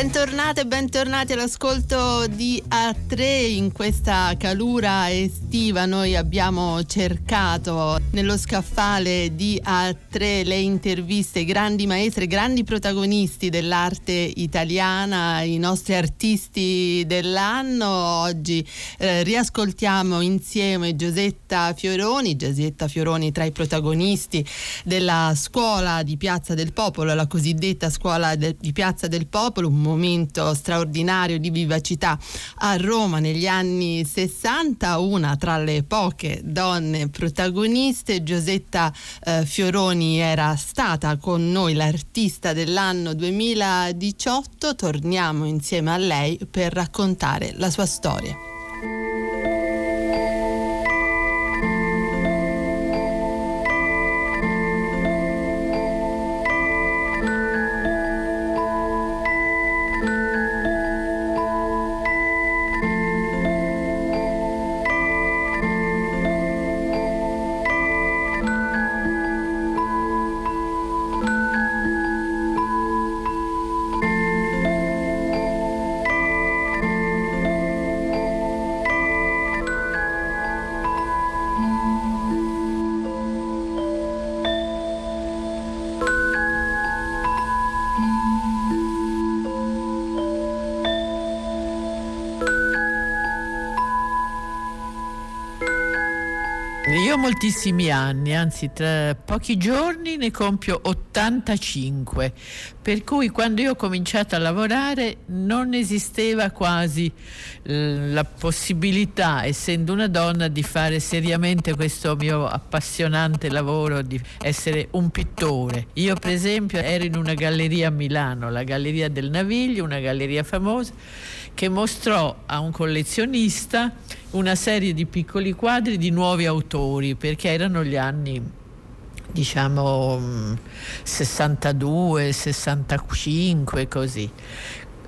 Bentornate e bentornati all'ascolto di A3 in questa calura estiva. Noi abbiamo cercato nello scaffale di A3 le interviste, grandi maestre, grandi protagonisti dell'arte italiana, i nostri artisti dell'anno. Oggi eh, riascoltiamo insieme Giosetta Fioroni, Giosetta Fioroni tra i protagonisti della scuola di Piazza del Popolo, la cosiddetta scuola de- di Piazza del Popolo, momento straordinario di vivacità a Roma negli anni 60, una tra le poche donne protagoniste, Giosetta eh, Fioroni era stata con noi l'artista dell'anno 2018, torniamo insieme a lei per raccontare la sua storia. Moltissimi anni, anzi tra pochi giorni ne compio 85, per cui quando io ho cominciato a lavorare non esisteva quasi eh, la possibilità, essendo una donna, di fare seriamente questo mio appassionante lavoro di essere un pittore. Io per esempio ero in una galleria a Milano, la Galleria del Naviglio, una galleria famosa, che mostrò a un collezionista una serie di piccoli quadri di nuovi autori, perché erano gli anni diciamo 62, 65 così.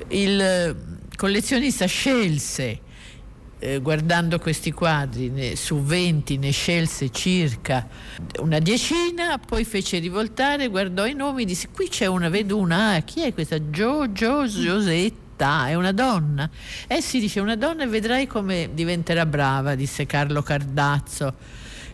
Il collezionista scelse eh, guardando questi quadri ne, su 20 ne scelse circa una decina, poi fece rivoltare, guardò i nomi, disse qui c'è una, vedo una, ah, chi è questa? Gio, Gio, Giosetta città, è una donna. Eh sì, dice una donna e vedrai come diventerà brava, disse Carlo Cardazzo.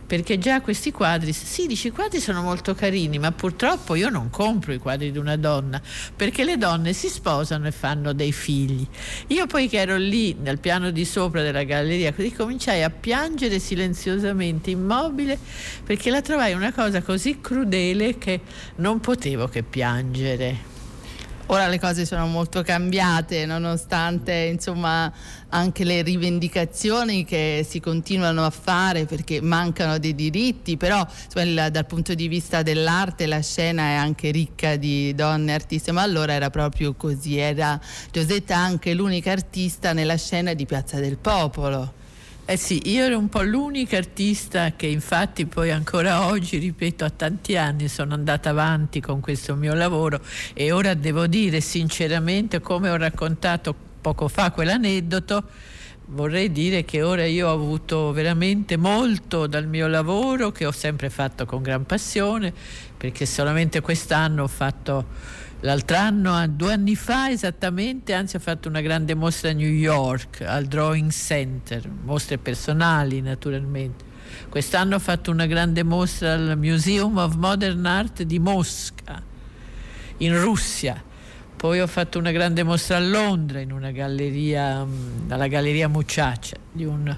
Perché già questi quadri, sì, dice i quadri sono molto carini, ma purtroppo io non compro i quadri di una donna, perché le donne si sposano e fanno dei figli. Io poi che ero lì nel piano di sopra della galleria, così cominciai a piangere silenziosamente, immobile, perché la trovai una cosa così crudele che non potevo che piangere. Ora le cose sono molto cambiate, nonostante insomma anche le rivendicazioni che si continuano a fare perché mancano dei diritti, però insomma, dal punto di vista dell'arte la scena è anche ricca di donne artiste, ma allora era proprio così, era Giosetta anche l'unica artista nella scena di Piazza del Popolo. Eh sì, io ero un po' l'unica artista che infatti poi ancora oggi, ripeto, a tanti anni sono andata avanti con questo mio lavoro e ora devo dire sinceramente, come ho raccontato poco fa quell'aneddoto, vorrei dire che ora io ho avuto veramente molto dal mio lavoro che ho sempre fatto con gran passione, perché solamente quest'anno ho fatto L'altro anno, due anni fa esattamente, anzi ho fatto una grande mostra a New York, al Drawing Center, mostre personali naturalmente. Quest'anno ho fatto una grande mostra al Museum of Modern Art di Mosca, in Russia. Poi ho fatto una grande mostra a Londra, galleria, mm, alla Galleria Mucciaccia, di un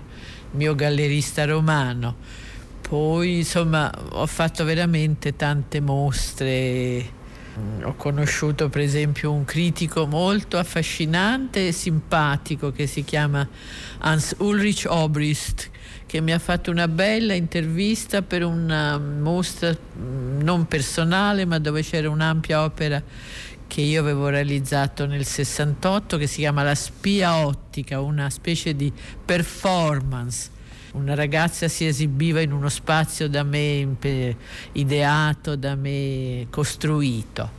mio gallerista romano. Poi, insomma, ho fatto veramente tante mostre ho conosciuto per esempio un critico molto affascinante e simpatico che si chiama Hans Ulrich Obrist che mi ha fatto una bella intervista per una mostra mm, non personale ma dove c'era un'ampia opera che io avevo realizzato nel 68 che si chiama La spia ottica, una specie di performance una ragazza si esibiva in uno spazio da me ideato, da me costruito.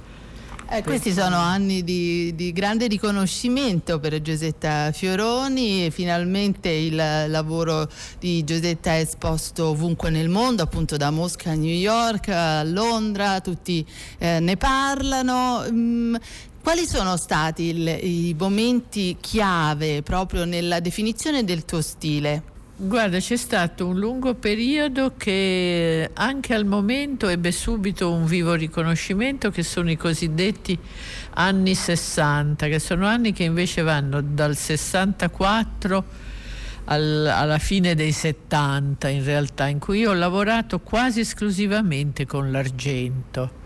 Eh, questi sono anni di, di, grande riconoscimento per Giosetta Fioroni e finalmente il lavoro di Giosetta è esposto ovunque nel mondo, appunto da Mosca a New York, a Londra, tutti eh, ne parlano. Mm, quali sono stati il, i momenti chiave proprio nella definizione del tuo stile? Guarda, c'è stato un lungo periodo che anche al momento ebbe subito un vivo riconoscimento che sono i cosiddetti anni 60, che sono anni che invece vanno dal 64 al, alla fine dei 70 in realtà, in cui io ho lavorato quasi esclusivamente con l'argento.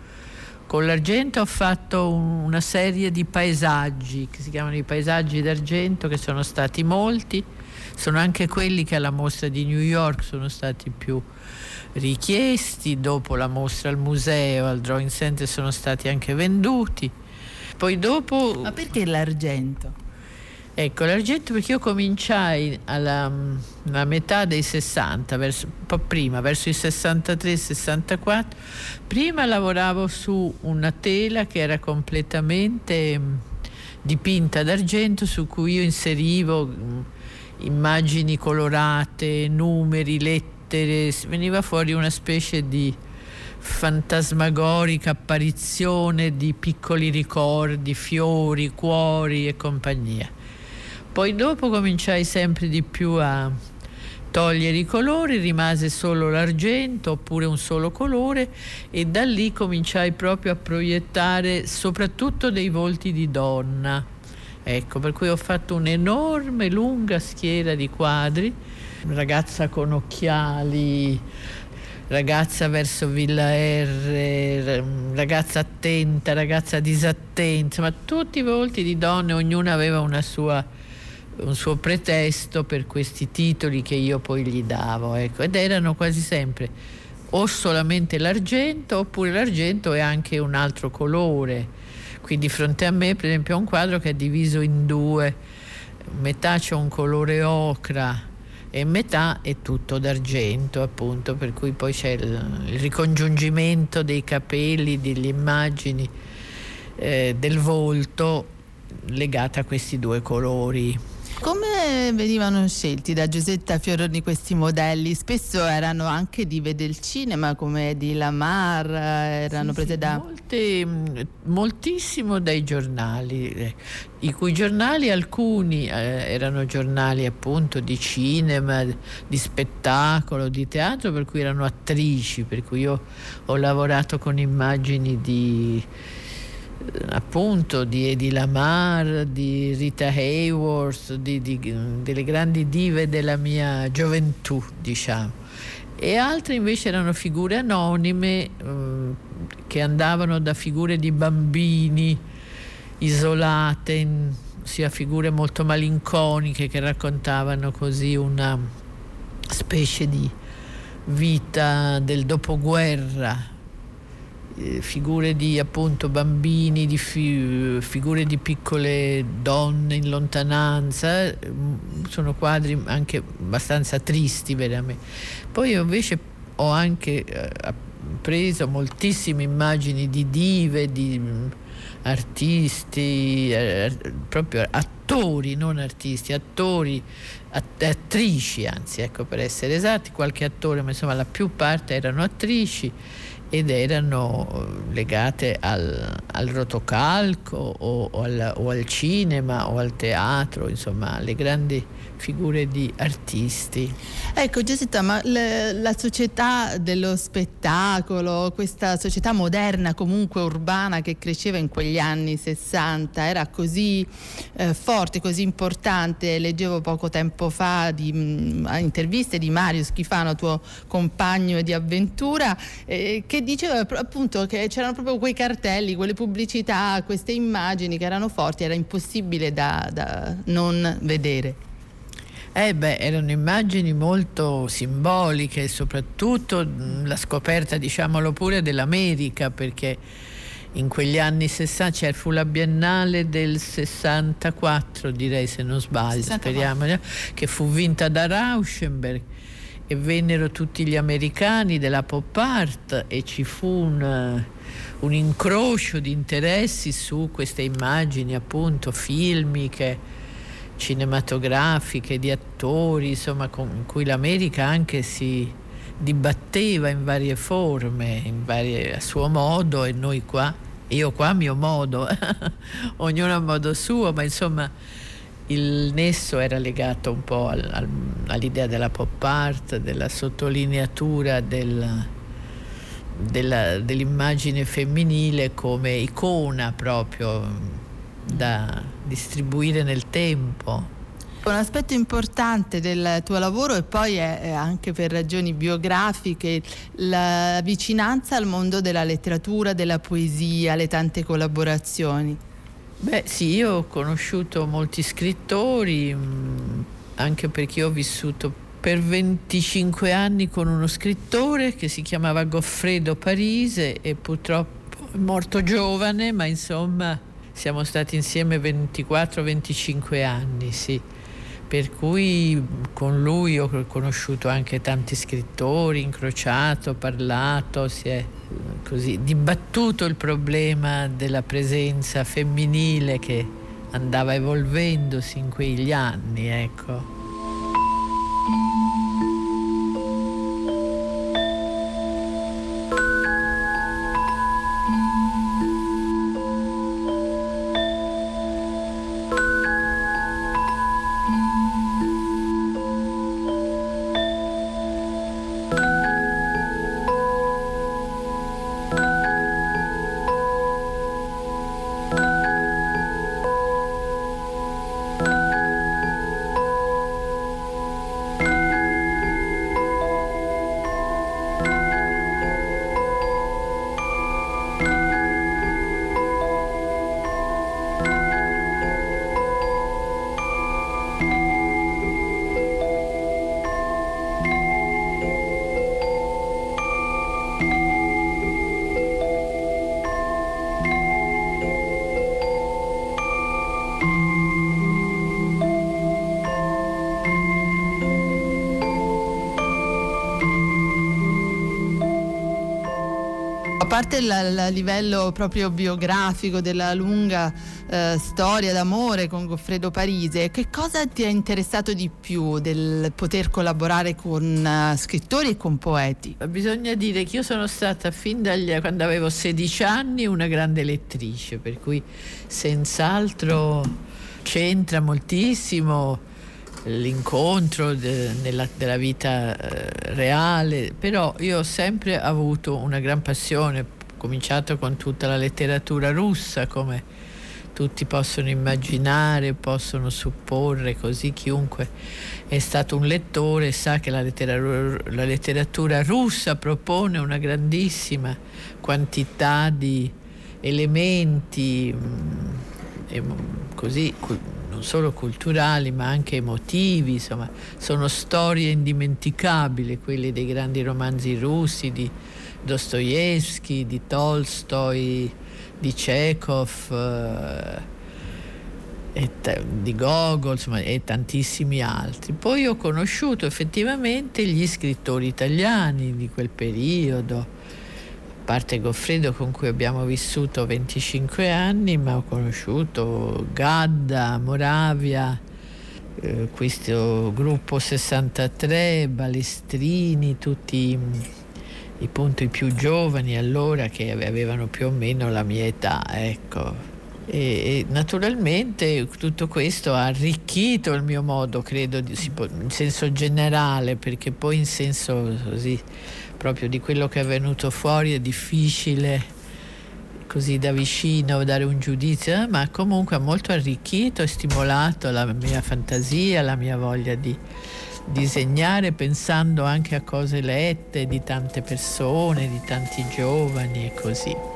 Con l'argento ho fatto un, una serie di paesaggi che si chiamano i paesaggi d'argento, che sono stati molti sono anche quelli che alla mostra di New York sono stati più richiesti, dopo la mostra al museo, al Drawing Center sono stati anche venduti. Poi dopo... Ma perché l'argento? Ecco, l'argento perché io cominciai alla, alla metà dei 60, verso, un po' prima, verso i 63-64. Prima lavoravo su una tela che era completamente dipinta d'argento su cui io inserivo immagini colorate, numeri, lettere, veniva fuori una specie di fantasmagorica apparizione di piccoli ricordi, fiori, cuori e compagnia. Poi dopo cominciai sempre di più a togliere i colori, rimase solo l'argento oppure un solo colore e da lì cominciai proprio a proiettare soprattutto dei volti di donna Ecco, per cui ho fatto un'enorme, lunga schiera di quadri, ragazza con occhiali, ragazza verso Villa R, ragazza attenta, ragazza disattenta, ma tutti i volti di donne, ognuna aveva sua, un suo pretesto per questi titoli che io poi gli davo, ecco, ed erano quasi sempre o solamente l'argento oppure l'argento e anche un altro colore Qui di fronte a me, per esempio, ho un quadro che è diviso in due. Metà c'è un colore ocra e metà è tutto d'argento, appunto, per cui poi c'è il, il ricongiungimento dei capelli, delle immagini, eh, del volto legata a questi due colori. Come venivano scelti da Giusetta Fioroni questi modelli? Spesso erano anche dive del cinema come di Lamar, erano sì, prese sì, da... Molte, mm, moltissimo dai giornali, eh, i cui giornali alcuni eh, erano giornali appunto di cinema, di spettacolo, di teatro, per cui erano attrici, per cui io ho lavorato con immagini di appunto di Eddie Lamar, di Rita Hayworth, di, di, delle grandi dive della mia gioventù, diciamo. E altre invece erano figure anonime eh, che andavano da figure di bambini isolate, in, sia figure molto malinconiche che raccontavano così una specie di vita del dopoguerra eh, figure di appunto bambini, di fi- figure di piccole donne in lontananza, mm, sono quadri anche abbastanza tristi veramente. Poi invece ho anche eh, preso moltissime immagini di dive, di mm, artisti, eh, proprio attori, non artisti, attori, att- attrici anzi, ecco per essere esatti, qualche attore, ma insomma la più parte erano attrici ed erano legate al, al rotocalco o, o, al, o, al, cinema o al teatro, insomma alle grandi figure di artisti. Ecco Giuseppe, ma le, la società dello spettacolo, questa società moderna comunque urbana che cresceva in quegli anni 60 era così eh, forte, così importante. Leggevo poco tempo fa di, mh, mm, interviste di Mario Schifano, tuo compagno di avventura, eh, che diceva appunto che c'erano proprio quei cartelli, quelle pubblicità, queste immagini che erano forti, era impossibile da, da non vedere. Eh beh, erano immagini molto simboliche, soprattutto la scoperta, diciamolo pure, dell'America, perché in quegli anni 60 cioè fu la biennale del 64 direi se non sbaglio 64. speriamo che fu vinta da Rauschenberg e vennero tutti gli americani della pop art e ci fu un, un incrocio di interessi su queste immagini appunto filmiche cinematografiche di attori insomma con cui l'America anche si dibatteva in varie forme in varie, a suo modo e noi qua io qua a mio modo ognuno a modo suo ma insomma il nesso era legato un po' al, al, all'idea della pop art, della sottolineatura del, della, dell'immagine femminile come icona proprio da distribuire nel tempo. Un aspetto importante del tuo lavoro e poi è anche per ragioni biografiche la vicinanza al mondo della letteratura, della poesia, le tante collaborazioni. Beh sì, io ho conosciuto molti scrittori, mm, anche perché ho vissuto per 25 anni con uno scrittore che si chiamava Goffredo Parise e purtroppo è morto giovane, ma insomma siamo stati insieme 24-25 anni, sì. Per cui con lui ho conosciuto anche tanti scrittori, incrociato, parlato, si è così dibattuto il problema della presenza femminile che andava evolvendosi in quegli anni, ecco. Parte il livello proprio biografico della lunga eh, storia d'amore con Goffredo Parise, che cosa ti è interessato di più del poter collaborare con uh, scrittori e con poeti? Bisogna dire che io sono stata fin dagli, quando avevo 16 anni una grande lettrice, per cui senz'altro c'entra moltissimo l'incontro de, nella, della vita eh, reale, però io ho sempre avuto una gran passione, cominciato con tutta la letteratura russa, come tutti possono immaginare, possono supporre, così chiunque è stato un lettore sa che la letteratura, la letteratura russa propone una grandissima quantità di elementi mh, così non solo culturali ma anche emotivi, insomma, sono storie indimenticabili, quelle dei grandi romanzi russi di Dostoevsky, di Tolstoi, di Chekhov, eh, t- di Gogol insomma, e tantissimi altri. Poi ho conosciuto effettivamente gli scrittori italiani di quel periodo, parte Goffredo con cui abbiamo vissuto 25 anni, ma ho conosciuto Gadda, Moravia, eh, questo gruppo 63, Balestrini, tutti i punti più giovani allora che avevano più o meno la mia età, ecco. E, e naturalmente tutto questo ha arricchito il mio modo, credo, in senso generale, perché poi in senso così proprio di quello che è venuto fuori è difficile così da vicino dare un giudizio, eh, ma comunque ha molto arricchito e stimolato la mia fantasia, la mia voglia di disegnare pensando anche a cose lette di tante persone, di tanti giovani e così.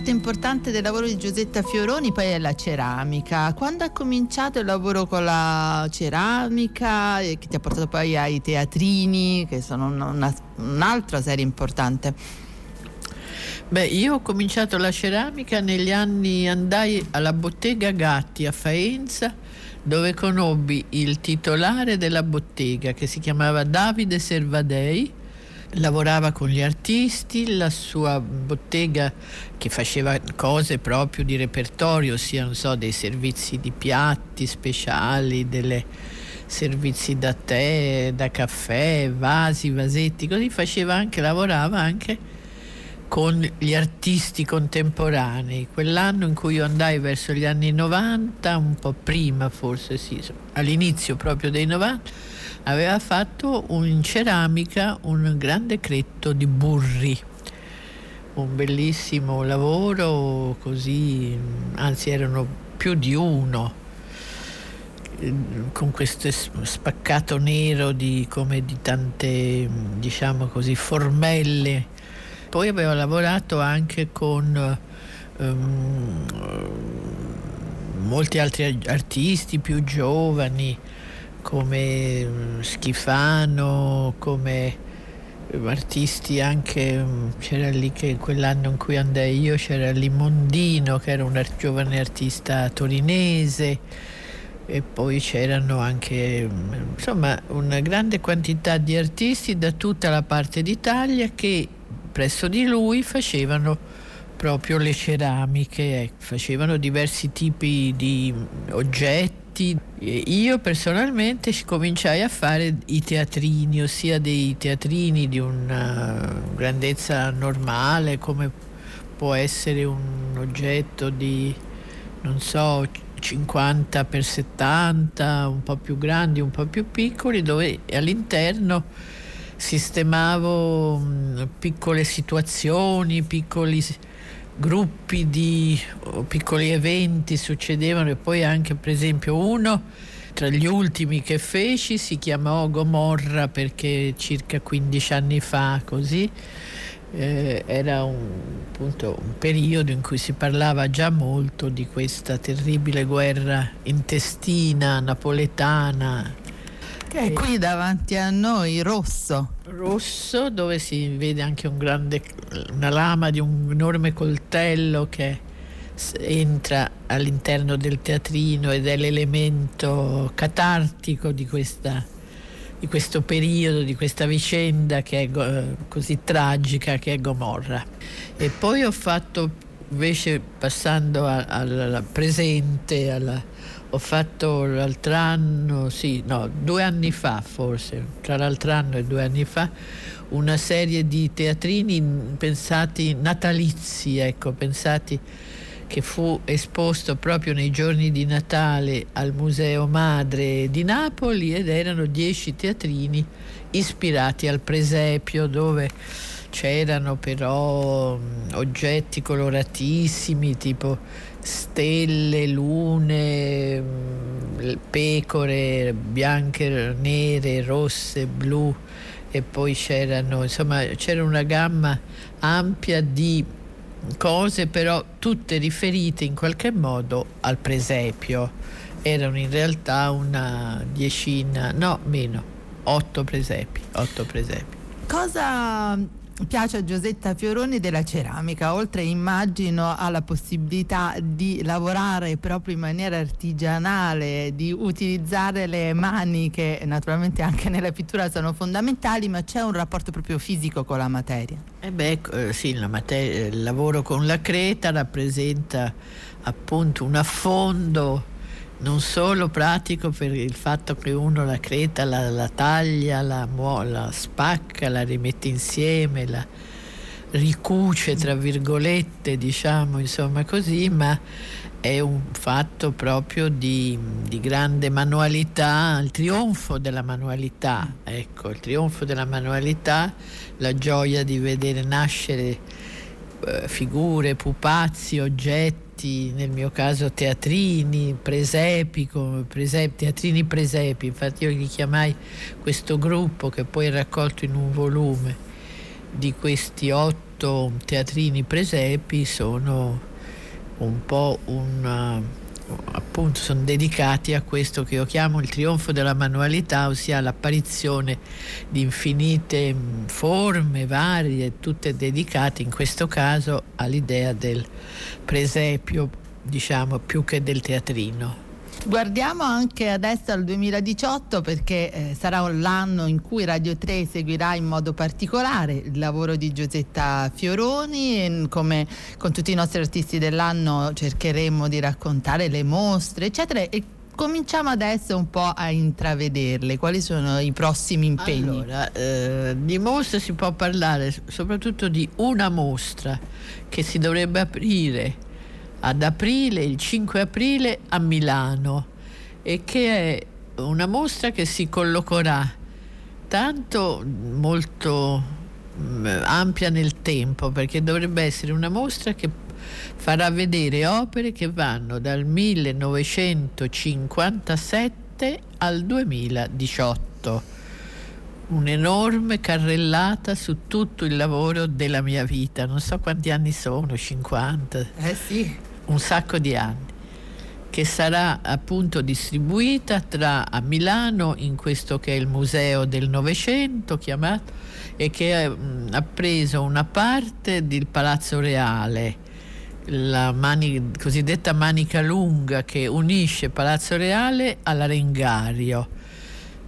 Parte importante del lavoro di Giusetta Fioroni poi è la ceramica. Quando ha cominciato il lavoro con la ceramica e che ti ha portato poi ai teatrini, che sono una, un'altra serie importante? Beh, io ho cominciato la ceramica negli anni, andai alla bottega Gatti a Faenza dove conobbi il titolare della bottega che si chiamava Davide Servadei lavorava con gli artisti, la sua bottega che faceva cose proprio di repertorio, ossia so, dei servizi di piatti speciali, dei servizi da tè, da caffè, vasi, vasetti, così faceva anche, lavorava anche con gli artisti contemporanei. Quell'anno in cui io andai verso gli anni 90, un po' prima forse sì, all'inizio proprio dei 90, aveva fatto in ceramica un grande cretto di burri. Un bellissimo lavoro così anzi erano più di uno. Con questo spaccato nero di, come di tante diciamo così formelle. Poi aveva lavorato anche con um, molti altri artisti più giovani come mm, Schifano, come mm, artisti anche, mm, c'era lì che quell'anno in cui andai io c'era lì Mondino che era un giovane artista torinese e poi c'erano anche insomma una grande quantità di artisti da tutta la parte d'Italia che presso di lui facevano proprio le ceramiche, eh, facevano diversi tipi di oggetti tutti. Io personalmente cominciai a fare i teatrini, ossia dei teatrini di una grandezza normale, come può essere un oggetto di, non so, 50 per 70, un po' più grandi, un po' più piccoli, dove all'interno sistemavo piccole situazioni, piccoli gruppi di piccoli eventi succedevano e poi anche per esempio uno tra gli ultimi che feci si chiamò Gomorra perché circa 15 anni fa così eh, era un, appunto, un periodo in cui si parlava già molto di questa terribile guerra intestina napoletana che è qui davanti a noi, rosso. Rosso, dove si vede anche un grande, una lama di un enorme coltello che entra all'interno del teatrino ed è l'elemento catartico di, questa, di questo periodo, di questa vicenda che è così tragica che è Gomorra. E poi ho fatto invece passando al presente, alla, ho fatto l'altro anno, sì, no, due anni fa forse, tra l'altro anno e due anni fa, una serie di teatrini pensati natalizi, ecco, pensati che fu esposto proprio nei giorni di Natale al Museo Madre di Napoli ed erano dieci teatrini ispirati al presepio dove c'erano però oggetti coloratissimi tipo stelle, lune, pecore bianche, nere, rosse, blu e poi c'erano, insomma, c'era una gamma ampia di cose però tutte riferite in qualche modo al presepio. Erano in realtà una decina, no, meno, otto presepi, otto presepi. Cosa piace a Giosetta Fioroni della ceramica, oltre immagino alla possibilità di lavorare proprio in maniera artigianale, di utilizzare le mani che naturalmente anche nella pittura sono fondamentali, ma c'è un rapporto proprio fisico con la materia. Eh beh, eh, sì, materia, il lavoro con la creta rappresenta appunto un affondo non solo pratico per il fatto che uno la creta la, la taglia, la, la, spacca, la rimette insieme, la ricuce tra virgolette, diciamo insomma così, ma è un fatto proprio di, di grande manualità, il trionfo della manualità, ecco, il trionfo della manualità, la gioia di vedere nascere eh, figure, pupazzi, oggetti progetti, nel mio caso teatrini, presepi, presepi, teatrini presepi, infatti io li chiamai questo gruppo che poi è raccolto in un volume di questi otto teatrini presepi sono un po' un appunto sono dedicati a questo che io chiamo il trionfo della manualità, ossia l'apparizione di infinite mm, forme varie, tutte dedicate in questo caso all'idea del presepio, diciamo, più che del teatrino. Guardiamo anche adesso al 2018 perché eh, sarà l'anno in cui Radio 3 seguirà in modo particolare il lavoro di Giusetta Fioroni e come con tutti i nostri artisti dell'anno cercheremo di raccontare le mostre eccetera e cominciamo adesso un po' a intravederle. Quali sono i prossimi impegni? Allora, eh, di mostre si può parlare soprattutto di una mostra che si dovrebbe aprire ad aprile, il 5 aprile a Milano e che è una mostra che si collocherà tanto molto mh, mm, ampia nel tempo perché dovrebbe essere una mostra che farà vedere opere che vanno dal 1957 al 2018 un'enorme carrellata su tutto il lavoro della mia vita. Non so quanti anni sono, 50. Eh sì un sacco di anni che sarà appunto distribuita tra a Milano in questo che è il museo del Novecento chiamato e che mh, ha preso una parte del Palazzo Reale la mani, cosiddetta manica lunga che unisce Palazzo Reale all'Arengario.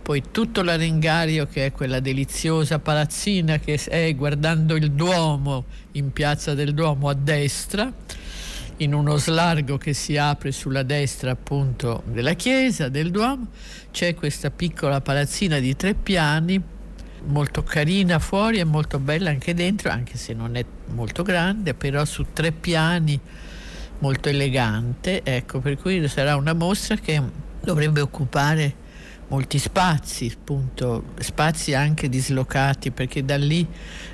Poi tutto l'Arengario che è quella deliziosa palazzina che è guardando il Duomo in piazza del Duomo a destra in uno slargo che si apre sulla destra appunto della chiesa, del Duomo, c'è questa piccola palazzina di tre piani, molto carina fuori e molto bella anche dentro, anche se non è molto grande, però su tre piani molto elegante, ecco, per cui sarà una mostra che dovrebbe occupare molti spazi, appunto, spazi anche dislocati, perché da lì,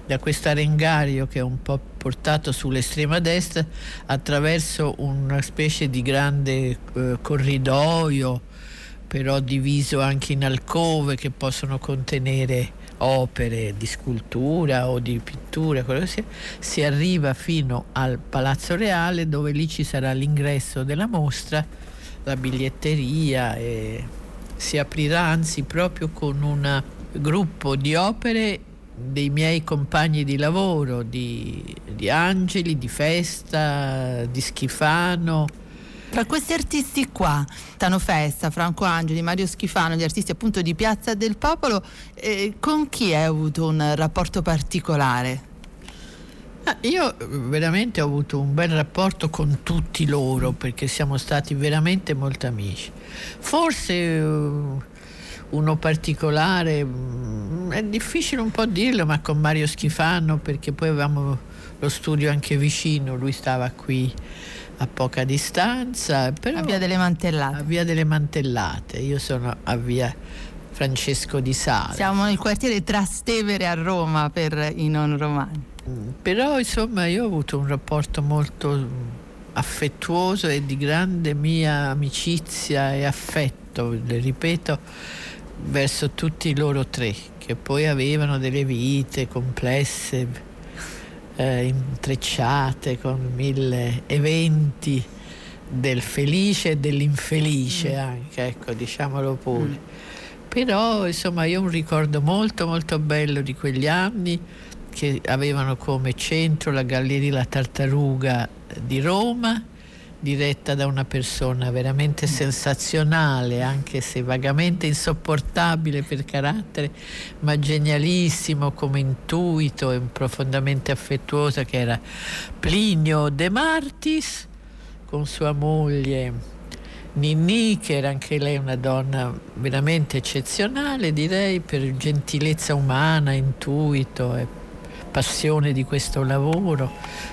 da questo arengario che è un po' portato sull'estrema destra, attraverso una specie di grande eh, corridoio, però diviso anche in alcove che possono contenere opere di scultura o di pittura, quello che sia, si arriva fino al Palazzo Reale dove lì ci sarà l'ingresso della mostra, la biglietteria e si aprirà anzi proprio con un gruppo di opere dei miei compagni di lavoro, di, di Angeli, di Festa, di Schifano. Tra questi artisti qua, Tano Festa, Franco Angeli, Mario Schifano, gli artisti appunto di Piazza del Popolo, eh, con chi hai avuto un rapporto particolare? Ah, io veramente ho avuto un bel rapporto con tutti loro perché siamo stati veramente molto amici. Forse uh, uno particolare, um, è difficile un po' dirlo, ma con Mario Schifano perché poi avevamo lo studio anche vicino, lui stava qui a poca distanza. Però a Via delle Mantellate. A Via delle Mantellate, io sono a Via Francesco di Sala. Siamo nel quartiere Trastevere a Roma per i non romani. Però insomma io ho avuto un rapporto molto affettuoso e di grande mia amicizia e affetto, le ripeto, verso tutti loro tre, che poi avevano delle vite complesse, eh, intrecciate con mille eventi del felice e dell'infelice mm. anche, ecco, diciamolo pure. Mm. Però insomma io ho un ricordo molto molto bello di quegli anni che avevano come centro la Galleria La Tartaruga di Roma, diretta da una persona veramente sensazionale, anche se vagamente insopportabile per carattere, ma genialissimo come intuito e profondamente affettuosa, che era Plinio De Martis, con sua moglie Ninni, che era anche lei una donna veramente eccezionale, direi, per gentilezza umana, intuito e passione di questo lavoro,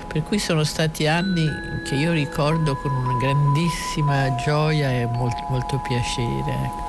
per cui sono stati anni che io ricordo con una grandissima gioia e molto, molto piacere.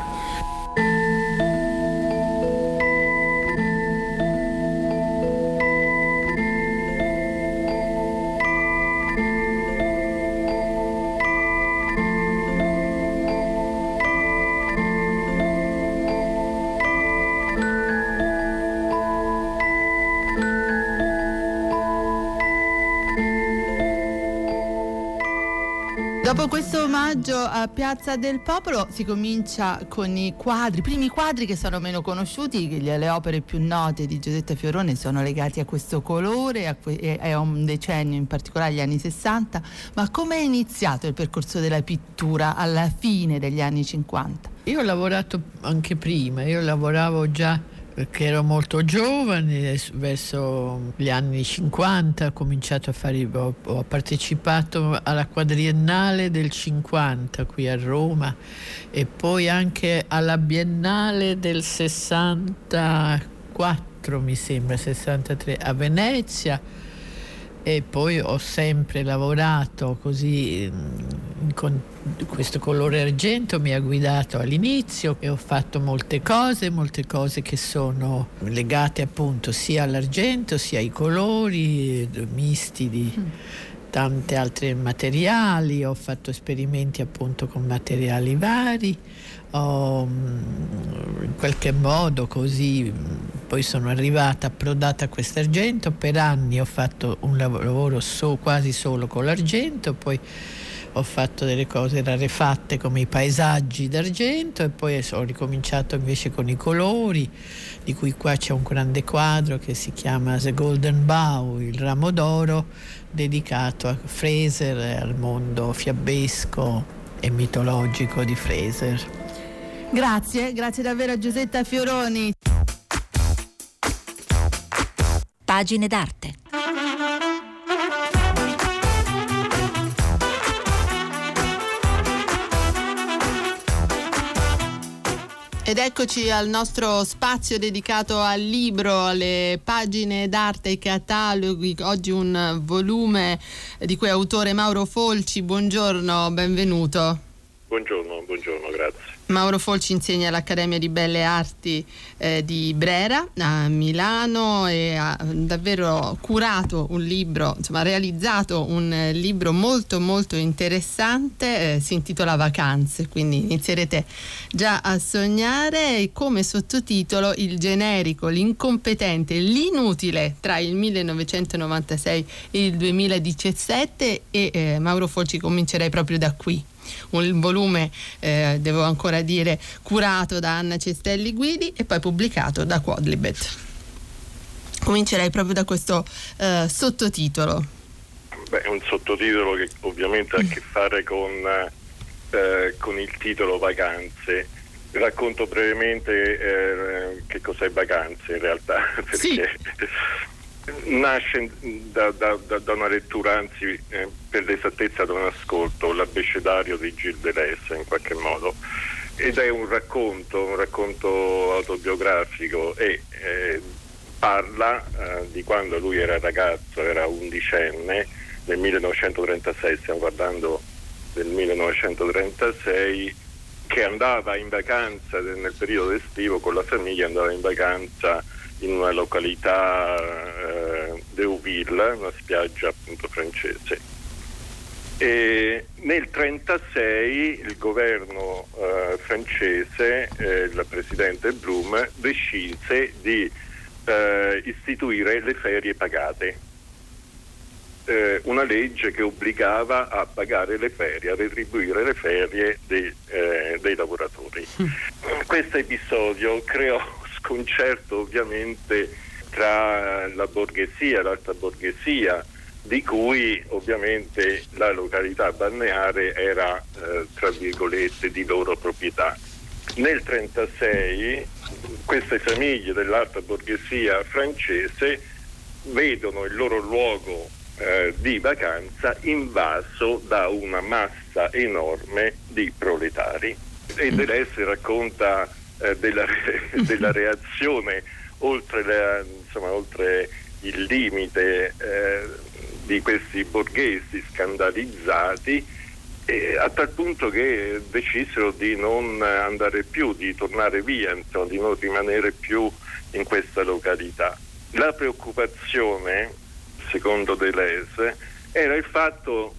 Omaggio a Piazza del Popolo si comincia con i quadri, i primi quadri che sono meno conosciuti, le opere più note di Giusetta Fiorone sono legati a questo colore, a, a un decennio, in particolare agli anni 60, ma come è iniziato il percorso della pittura alla fine degli anni 50? Io ho lavorato anche prima, io lavoravo già perché ero molto giovane, verso gli anni 50 ho cominciato a fare, ho, ho partecipato alla quadriennale del 50 qui a Roma e poi anche alla biennale del 64 mi sembra, 63 a Venezia. E poi ho sempre lavorato così con questo colore argento mi ha guidato all'inizio e ho fatto molte cose, molte cose che sono legate appunto sia all'argento sia ai colori misti di mm. tanti altri materiali, ho fatto esperimenti appunto con materiali vari. Ho mm, in qualche modo così poi sono arrivata approdata a quest'argento per anni ho fatto un lavoro so, quasi solo con l'argento poi ho fatto delle cose rarefatte come i paesaggi d'argento e poi ho ricominciato invece con i colori di cui qua c'è un grande quadro che si chiama The Golden Bow, il ramo d'oro dedicato a Fraser e al mondo fiabesco e mitologico di Fraser. Grazie, grazie davvero a Giusetta Fioroni. Pagine d'arte. Ed eccoci al nostro spazio dedicato al libro, alle pagine d'arte, ai cataloghi. Oggi un volume di cui è autore Mauro Folci. Buongiorno, benvenuto. Buongiorno, buongiorno, grazie. Mauro Folci insegna all'Accademia di Belle Arti eh, di Brera a Milano e ha davvero curato un libro, insomma realizzato un eh, libro molto molto interessante, eh, si intitola Vacanze, quindi inizierete già a sognare. E come sottotitolo il generico, l'incompetente, l'inutile tra il 1996 e il 2017 e eh, Mauro Folci comincerei proprio da qui un volume, eh, devo ancora dire, curato da Anna Cestelli Guidi e poi pubblicato da Quadlibet. Comincerei proprio da questo eh, sottotitolo. Beh, è un sottotitolo che ovviamente ha a che fare con, eh, con il titolo Vacanze. Racconto brevemente eh, che cos'è Vacanze in realtà, perché sì nasce da, da, da, una lettura, anzi eh, per l'esattezza da un ascolto, l'abbecedario di Gilles Deleuze in qualche modo, ed è un racconto, un racconto autobiografico e eh, parla eh, di quando lui era ragazzo, era undicenne, nel 1936, stiamo parlando del 1936, che andava in vacanza nel periodo estivo con la famiglia, andava in vacanza in una località eh, Deauville, una spiaggia appunto francese. E nel 1936 il governo eh, francese, eh, il presidente Blum, decise di eh, istituire le ferie pagate, eh, una legge che obbligava a pagare le ferie, a retribuire le ferie dei, eh, dei lavoratori. Questo episodio creò sconcerto ovviamente tra la borghesia e l'alta borghesia, di cui ovviamente la località balneare era, eh, tra virgolette, di loro proprietà. Nel 1936 queste famiglie dell'alta borghesia francese vedono il loro luogo eh, di vacanza invaso da una massa enorme di proletari. E Deleuze racconta eh, della, della, reazione oltre, la, insomma, oltre il limite eh, di questi borghesi scandalizzati eh, a tal punto che decisero di non andare più, di tornare via, insomma, di non rimanere più in questa località. La preoccupazione, secondo Deleuze, era il fatto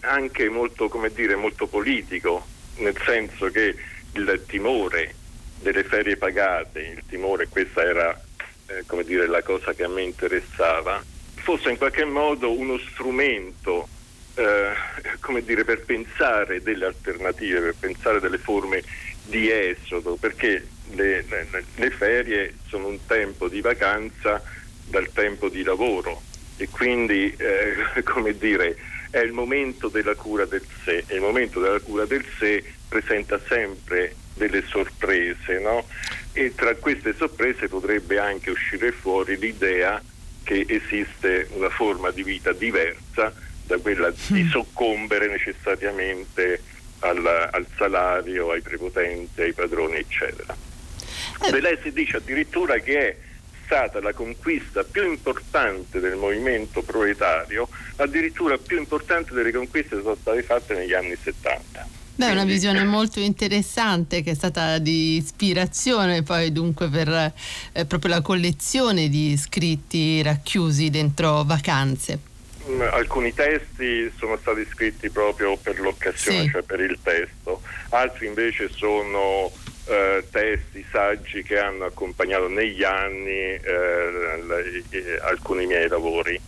anche molto, come dire, molto politico, nel senso che il timore delle ferie pagate, il timore, questa era eh, come dire, la cosa che a me interessava, fosse in qualche modo uno strumento eh, come dire, per pensare delle alternative, per pensare delle forme di esodo, perché le, le, le ferie sono un tempo di vacanza dal tempo di lavoro e quindi eh, come dire è il momento della cura del sé e il momento della cura del sé presenta sempre delle sorprese no? e tra queste sorprese potrebbe anche uscire fuori l'idea che esiste una forma di vita diversa da quella di mm. soccombere necessariamente al, al salario, ai prepotenti, ai padroni eccetera. Eh. Deleuze dice addirittura che è stata la conquista più importante del movimento proletario, addirittura più importante delle conquiste che sono state fatte negli anni 70. Beh, è una visione molto interessante che è stata di ispirazione poi dunque per eh, proprio la collezione di scritti racchiusi dentro vacanze. Mm, alcuni testi sono stati scritti proprio per l'occasione, sì. cioè per il testo, altri invece sono eh, testi, saggi che hanno accompagnato negli anni eh, alcuni miei lavori.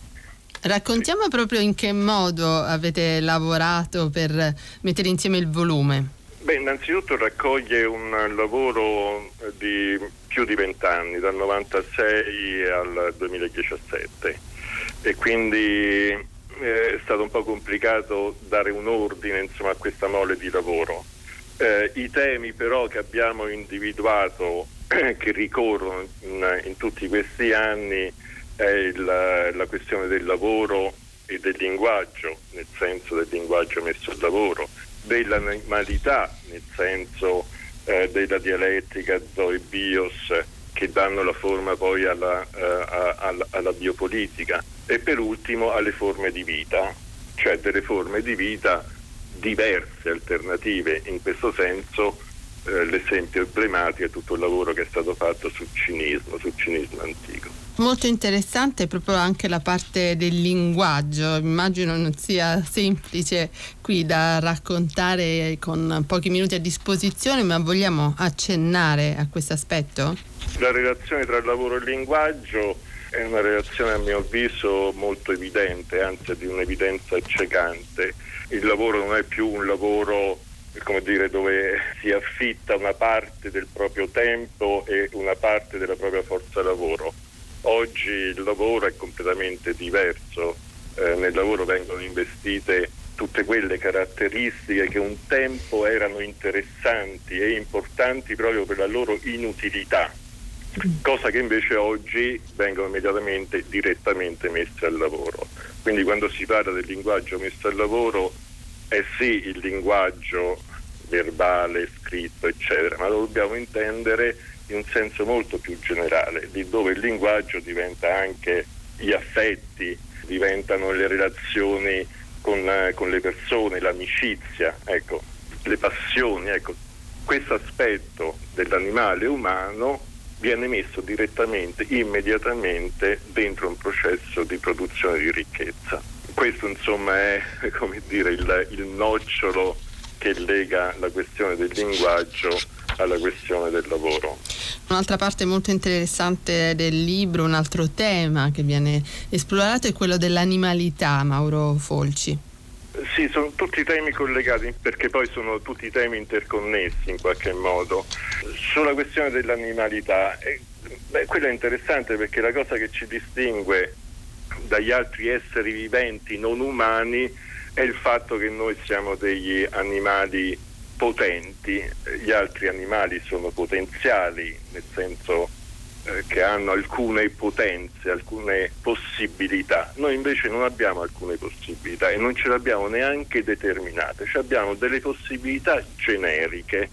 Raccontiamo sì. proprio in che modo avete lavorato per mettere insieme il volume. Beh, innanzitutto raccoglie un lavoro di più di vent'anni, dal 96 al 2017 e quindi eh, è stato un po' complicato dare un ordine insomma, a questa mole di lavoro. Eh, I temi però che abbiamo individuato, che ricorrono in, in, tutti questi anni, è il, la questione del lavoro e del linguaggio, nel senso del linguaggio messo al lavoro, dell'animalità, nel senso eh, della dialettica Zoe-Bios, che danno la forma poi alla, uh, alla, alla, biopolitica e per ultimo alle forme di vita, cioè delle forme di vita diverse, alternative. In questo senso eh, l'esempio emblematico è tutto il lavoro che è stato fatto sul cinismo, sul cinismo antico. Molto interessante proprio anche la parte del linguaggio, immagino non sia semplice qui da raccontare con pochi minuti a disposizione, ma vogliamo accennare a questo aspetto? La relazione tra lavoro e linguaggio è una relazione a mio avviso molto evidente, anzi di un'evidenza accecante il lavoro non è più un lavoro come dire, dove si affitta una parte del proprio tempo e una parte della propria forza lavoro. Oggi il lavoro è completamente diverso, eh, nel lavoro vengono investite tutte quelle caratteristiche che un tempo erano interessanti e importanti proprio per la loro inutilità, cosa che invece oggi vengono immediatamente direttamente messe al lavoro. Quindi quando si parla del linguaggio messo al lavoro è sì il linguaggio verbale, scritto, eccetera, ma lo dobbiamo intendere in un senso molto più generale, di dove il linguaggio diventa anche gli affetti, diventano le relazioni con, eh, con le persone, l'amicizia, ecco, le passioni. Ecco. Questo aspetto dell'animale umano viene messo direttamente, immediatamente dentro un processo di produzione di ricchezza. Questo insomma è dire, il, il nocciolo che lega la questione del linguaggio alla questione del lavoro. Un'altra parte molto interessante del libro, un altro tema che viene esplorato è quello dell'animalità, Mauro Folci. Sì, sono tutti temi collegati perché poi sono tutti temi interconnessi in qualche modo. Sulla questione dell'animalità, eh, beh, quella è interessante perché la cosa che ci distingue dagli altri esseri viventi non umani è il fatto che noi siamo degli animali potenti, gli altri animali sono potenziali, nel senso eh, che hanno alcune potenze, alcune possibilità. Noi invece non abbiamo alcune possibilità e non ce le abbiamo neanche determinate, cioè abbiamo delle possibilità generiche.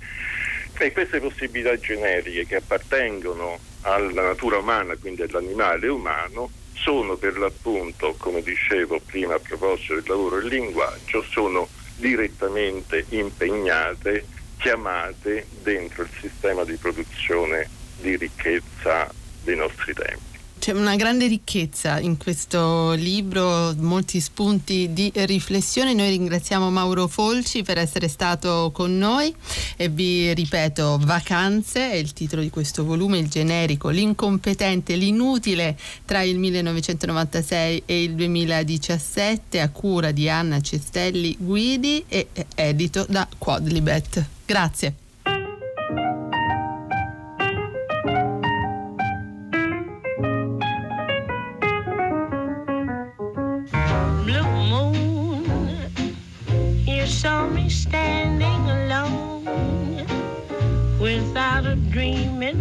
E queste possibilità generiche che appartengono alla natura umana, quindi all'animale umano, sono per l'appunto, come dicevo prima a proposito del lavoro e del linguaggio, sono direttamente impegnate, chiamate dentro il sistema di produzione di ricchezza dei nostri tempi. C'è una grande ricchezza in questo libro, molti spunti di riflessione. Noi ringraziamo Mauro Folci per essere stato con noi e vi ripeto, Vacanze è il titolo di questo volume, il generico, l'incompetente, l'inutile tra il 1996 e il 2017 a cura di Anna Cestelli Guidi e edito da Quadlibet. Grazie.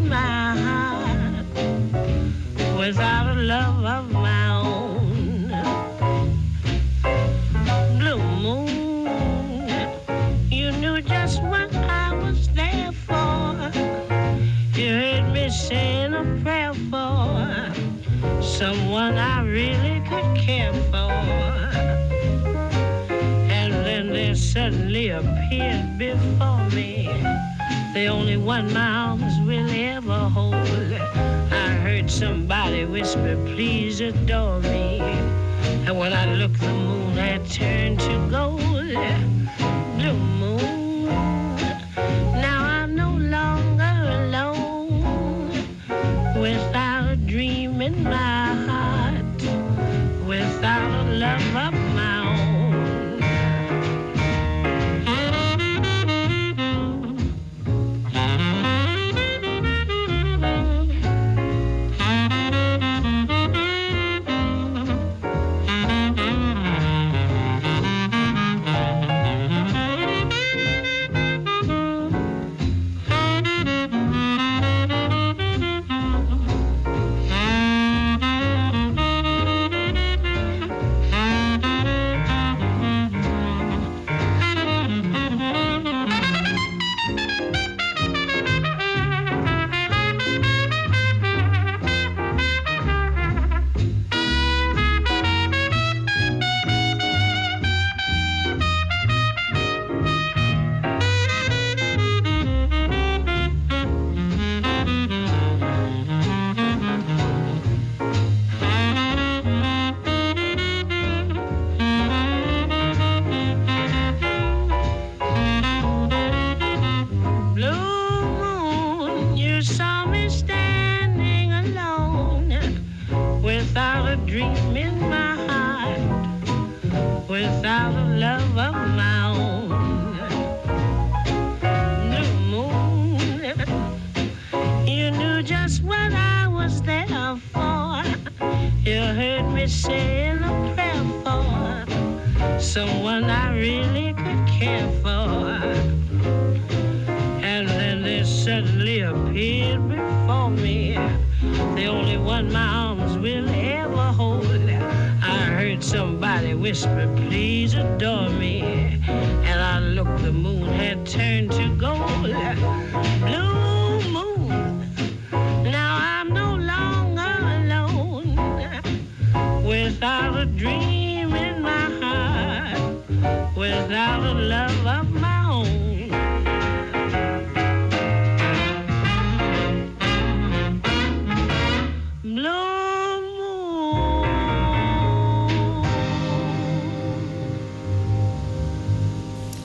My heart, without a love of my own. Blue moon, you knew just what I was there for. You heard me saying a prayer for someone I really could care for and then there suddenly appeared before me. The only one my arms will hold. I heard somebody whisper, please adore me. And when I looked, the moon had turned to gold.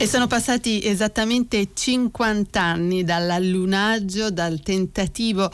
E sono passati esattamente 50 anni dall'allunaggio, dal tentativo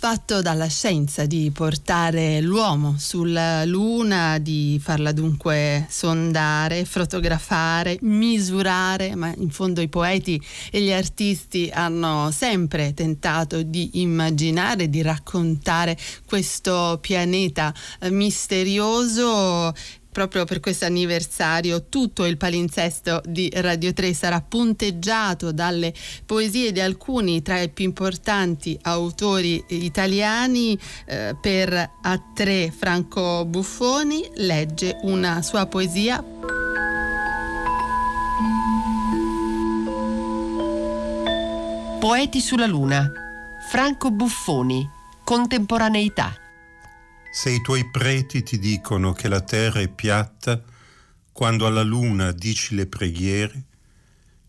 fatto dalla scienza di portare l'uomo sulla Luna, di farla dunque sondare, fotografare, misurare, ma in fondo i poeti e gli artisti hanno sempre tentato di immaginare, di raccontare questo pianeta misterioso proprio per questo anniversario tutto il palinsesto di Radio 3 sarà punteggiato dalle poesie di alcuni tra i più importanti autori italiani eh, per A3 Franco Buffoni legge una sua poesia. Poeti sulla Luna Franco Buffoni Contemporaneità se i tuoi preti ti dicono che la terra è piatta, quando alla luna dici le preghiere,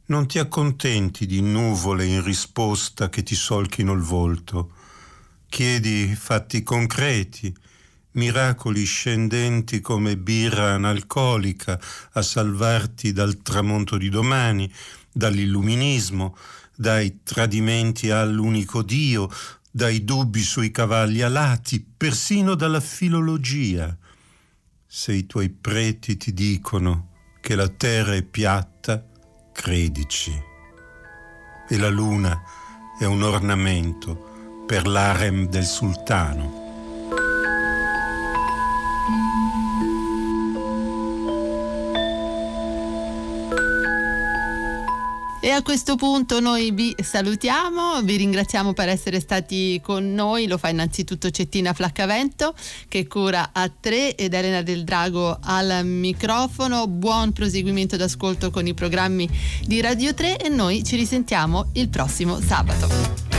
non ti accontenti di nuvole in risposta che ti solchino il volto. Chiedi fatti concreti, miracoli scendenti come birra analcolica a salvarti dal tramonto di domani, dall'illuminismo, dai tradimenti all'unico Dio, dai dubbi sui cavalli alati, persino dalla filologia. Se i tuoi preti ti dicono che la terra è piatta, credici. E la luna è un ornamento per l'harem del sultano. E a questo punto noi vi salutiamo, vi ringraziamo per essere stati con noi, lo fa innanzitutto Cettina Flaccavento che cura a tre ed Elena del Drago al microfono. Buon proseguimento d'ascolto con i programmi di Radio 3 e noi ci risentiamo il prossimo sabato.